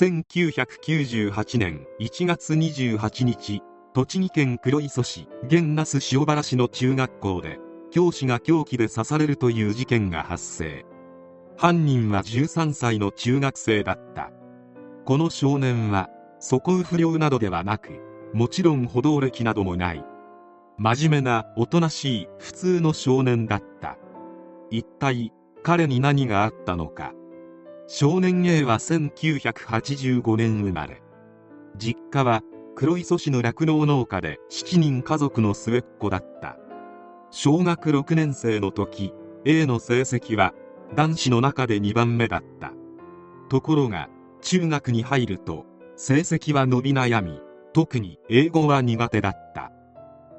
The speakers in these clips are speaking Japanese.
1998年1月28日栃木県黒磯市現那須塩原市の中学校で教師が凶器で刺されるという事件が発生。犯人は13歳の中学生だった。この少年は素行不良などではなくもちろん補導歴などもない。真面目なおとなしい普通の少年だった。一体彼に何があったのか。少年 A は1985年生まれ。実家は黒磯市の酪農農家で7人家族の末っ子だった。小学6年生の時 A の成績は男子の中で2番目だった。ところが中学に入ると成績は伸び悩み特に英語は苦手だった。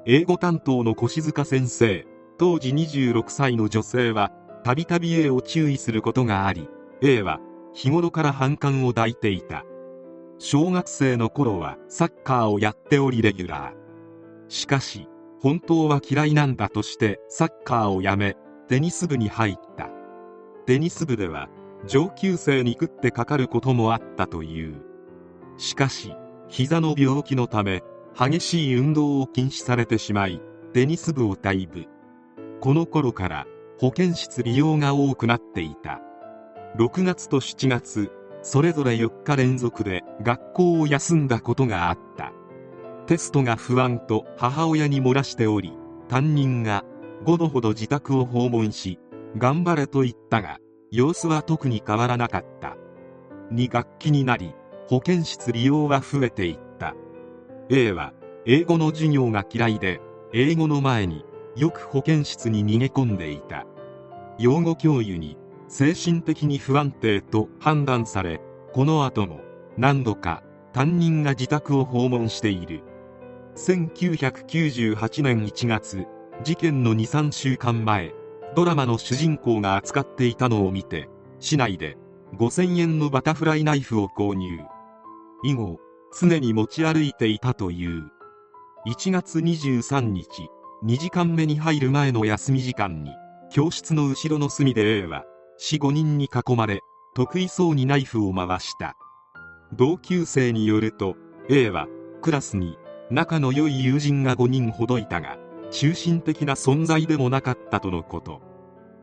英語担当の越塚先生当時26歳の女性はたびたび A を注意することがあり A は日頃から反感を抱いていた。小学生の頃はサッカーをやっておりレギュラー。しかし本当は嫌いなんだとしてサッカーをやめテニス部に入った。テニス部では上級生に食ってかかることもあったという。しかし膝の病気のため激しい運動を禁止されてしまいテニス部を退部。この頃から保健室利用が多くなっていた。6月と7月それぞれ4日連続で学校を休んだことがあった。テストが不安と母親に漏らしており担任が5度ほど自宅を訪問し頑張れと言ったが様子は特に変わらなかった。2学期になり保健室利用は増えていった。A は英語の授業が嫌いで英語の前によく保健室に逃げ込んでいた。養護教諭に精神的に不安定と判断されこの後も何度か担任が自宅を訪問している。1998年1月事件の23週間前ドラマの主人公が扱っていたのを見て市内で5000円のバタフライナイフを購入。以後常に持ち歩いていたという。1月23日2時間目に入る前の休み時間に教室の後ろの隅で A は45人に囲まれ得意そうにナイフを回した。同級生によると A はクラスに仲の良い友人が5人ほどいたが中心的な存在でもなかったとのこと。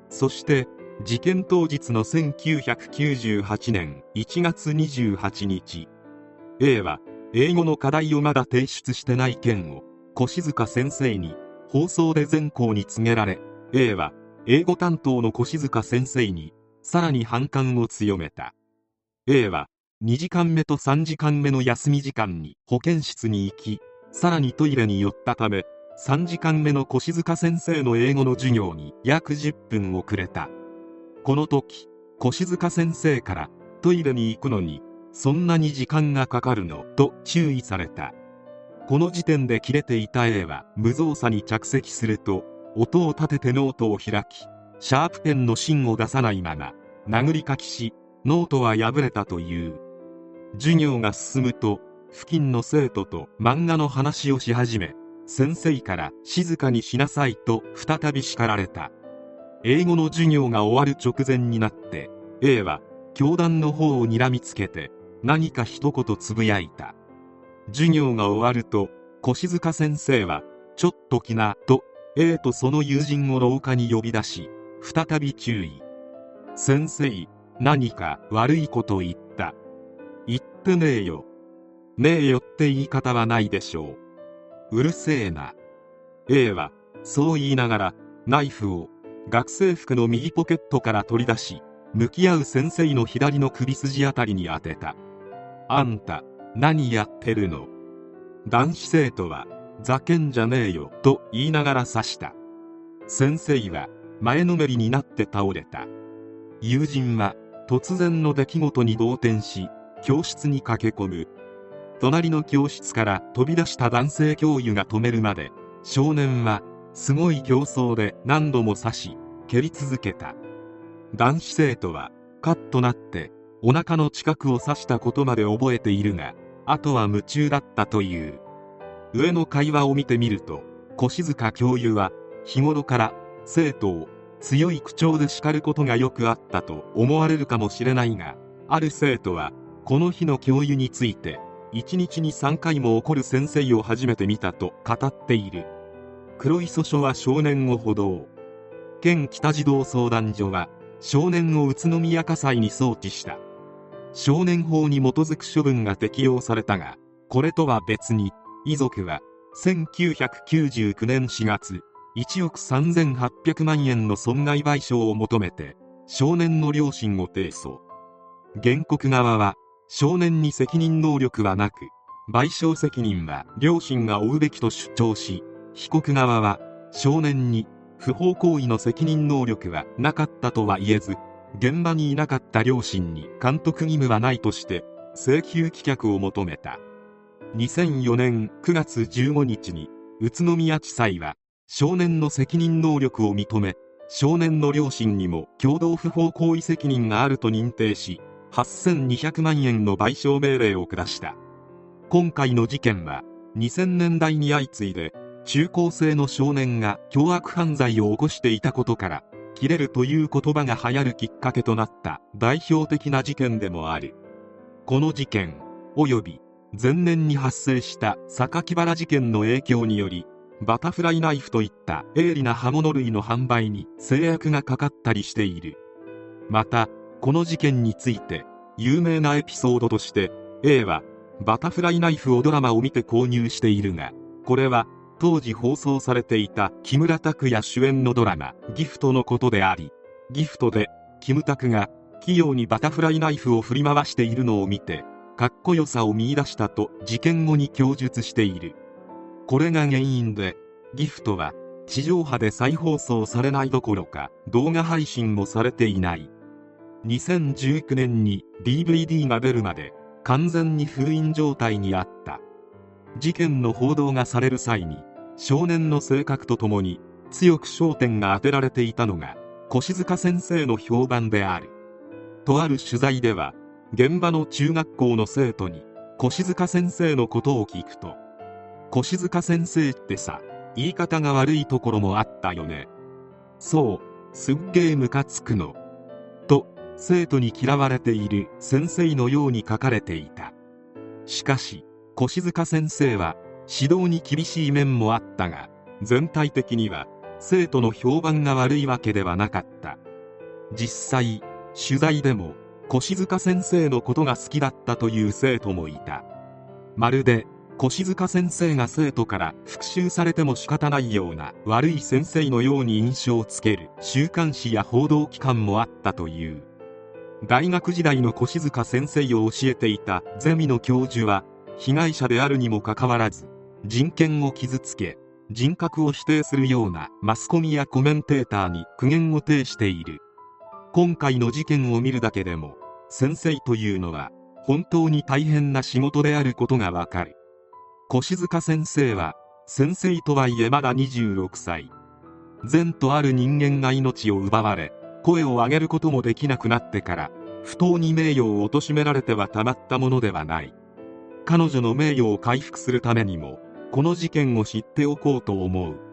そして事件当日の1998年1月28日 A は英語の課題をまだ提出してない件を越塚先生に放送で全校に告げられ A は英語担当の越塚先生にさらに反感を強めた。A は2時間目と3時間目の休み時間に保健室に行きさらにトイレに寄ったため3時間目の越塚先生の英語の授業に約10分遅れた。この時越塚先生からトイレに行くのにそんなに時間がかかるの？と注意された。この時点で切れていた A は無造作に着席すると音を立ててノートを開きシャープペンの芯を出さないまま殴り書きしノートは破れたという。授業が進むと付近の生徒と漫画の話をし始め先生から静かにしなさいと再び叱られた。英語の授業が終わる直前になって A は教団の方を睨みつけて何か一言つぶやいた。授業が終わると越塚先生はちょっと来なと A とその友人を廊下に呼び出し再び注意。先生何か悪いこと言った。言ってねえよ。ねえよって言い方はないでしょう。うるせえな。A はそう言いながらナイフを学生服の右ポケットから取り出し向き合う先生の左の首筋あたりに当てた。あんた何やってるの？男子生徒はざけんじゃねえよと言いながら刺した。先生は前のめりになって倒れた。友人は突然の出来事に動転し教室に駆け込む。隣の教室から飛び出した男性教諭が止めるまで少年はすごい競争で何度も刺し蹴り続けた。男子生徒はカッとなってお腹の近くを刺したことまで覚えているがあとは夢中だったという。上の会話を見てみると越塚教諭は日頃から生徒を強い口調で叱ることがよくあったと思われるかもしれないがある生徒はこの日の教諭について1日に3回も怒る先生を初めて見たと語っている。黒磯署は少年を補導。県北児童相談所は少年を宇都宮火災に送致した。少年法に基づく処分が適用されたがこれとは別に遺族は1999年4月1億3800万円の損害賠償を求めて少年の両親を提訴。原告側は少年に責任能力はなく賠償責任は両親が負うべきと主張し被告側は少年に不法行為の責任能力はなかったとは言えず現場にいなかった両親に監督義務はないとして請求棄却を求めた。2004年9月15日に宇都宮地裁は少年の責任能力を認め少年の両親にも共同不法行為責任があると認定し8200万円の賠償命令を下した。今回の事件は2000年代に相次いで中高生の少年が凶悪犯罪を起こしていたことから切れるという言葉が流行るきっかけとなった代表的な事件でもある。この事件及び前年に発生した榊原事件の影響によりバタフライナイフといった鋭利な刃物類の販売に制約がかかったりしている。またこの事件について有名なエピソードとして A はバタフライナイフをドラマを見て購入しているがこれは当時放送されていた木村拓哉主演のドラマ「ギフト」のことでありギフトでキムタクが器用にバタフライナイフを振り回しているのを見てかっこよさを見出したと事件後に供述している。これが原因でギフトは地上波で再放送されないどころか動画配信もされていない。2019年に DVD が出るまで完全に封印状態にあった。事件の報道がされる際に少年の性格とともに強く焦点が当てられていたのが越塚先生の評判である。とある取材では現場の中学校の生徒に越塚先生のことを聞くと越塚先生ってさ言い方が悪いところもあったよね。そうすっげえムカつくの。と生徒に嫌われている先生のように書かれていた。しかし越塚先生は指導に厳しい面もあったが全体的には生徒の評判が悪いわけではなかった。実際取材でも越塚先生のことが好きだったという生徒もいた。まるで越塚先生が生徒から復讐されても仕方ないような悪い先生のように印象をつける週刊誌や報道機関もあったという。大学時代の越塚先生を教えていたゼミの教授は被害者であるにもかかわらず人権を傷つけ人格を否定するようなマスコミやコメンテーターに苦言を呈している。今回の事件を見るだけでも先生というのは本当に大変な仕事であることがわかる。越塚先生は先生とはいえまだ26歳。善とある人間が命を奪われ声を上げることもできなくなってから不当に名誉を貶められてはたまったものではない。彼女の名誉を回復するためにもこの事件を知っておこうと思う。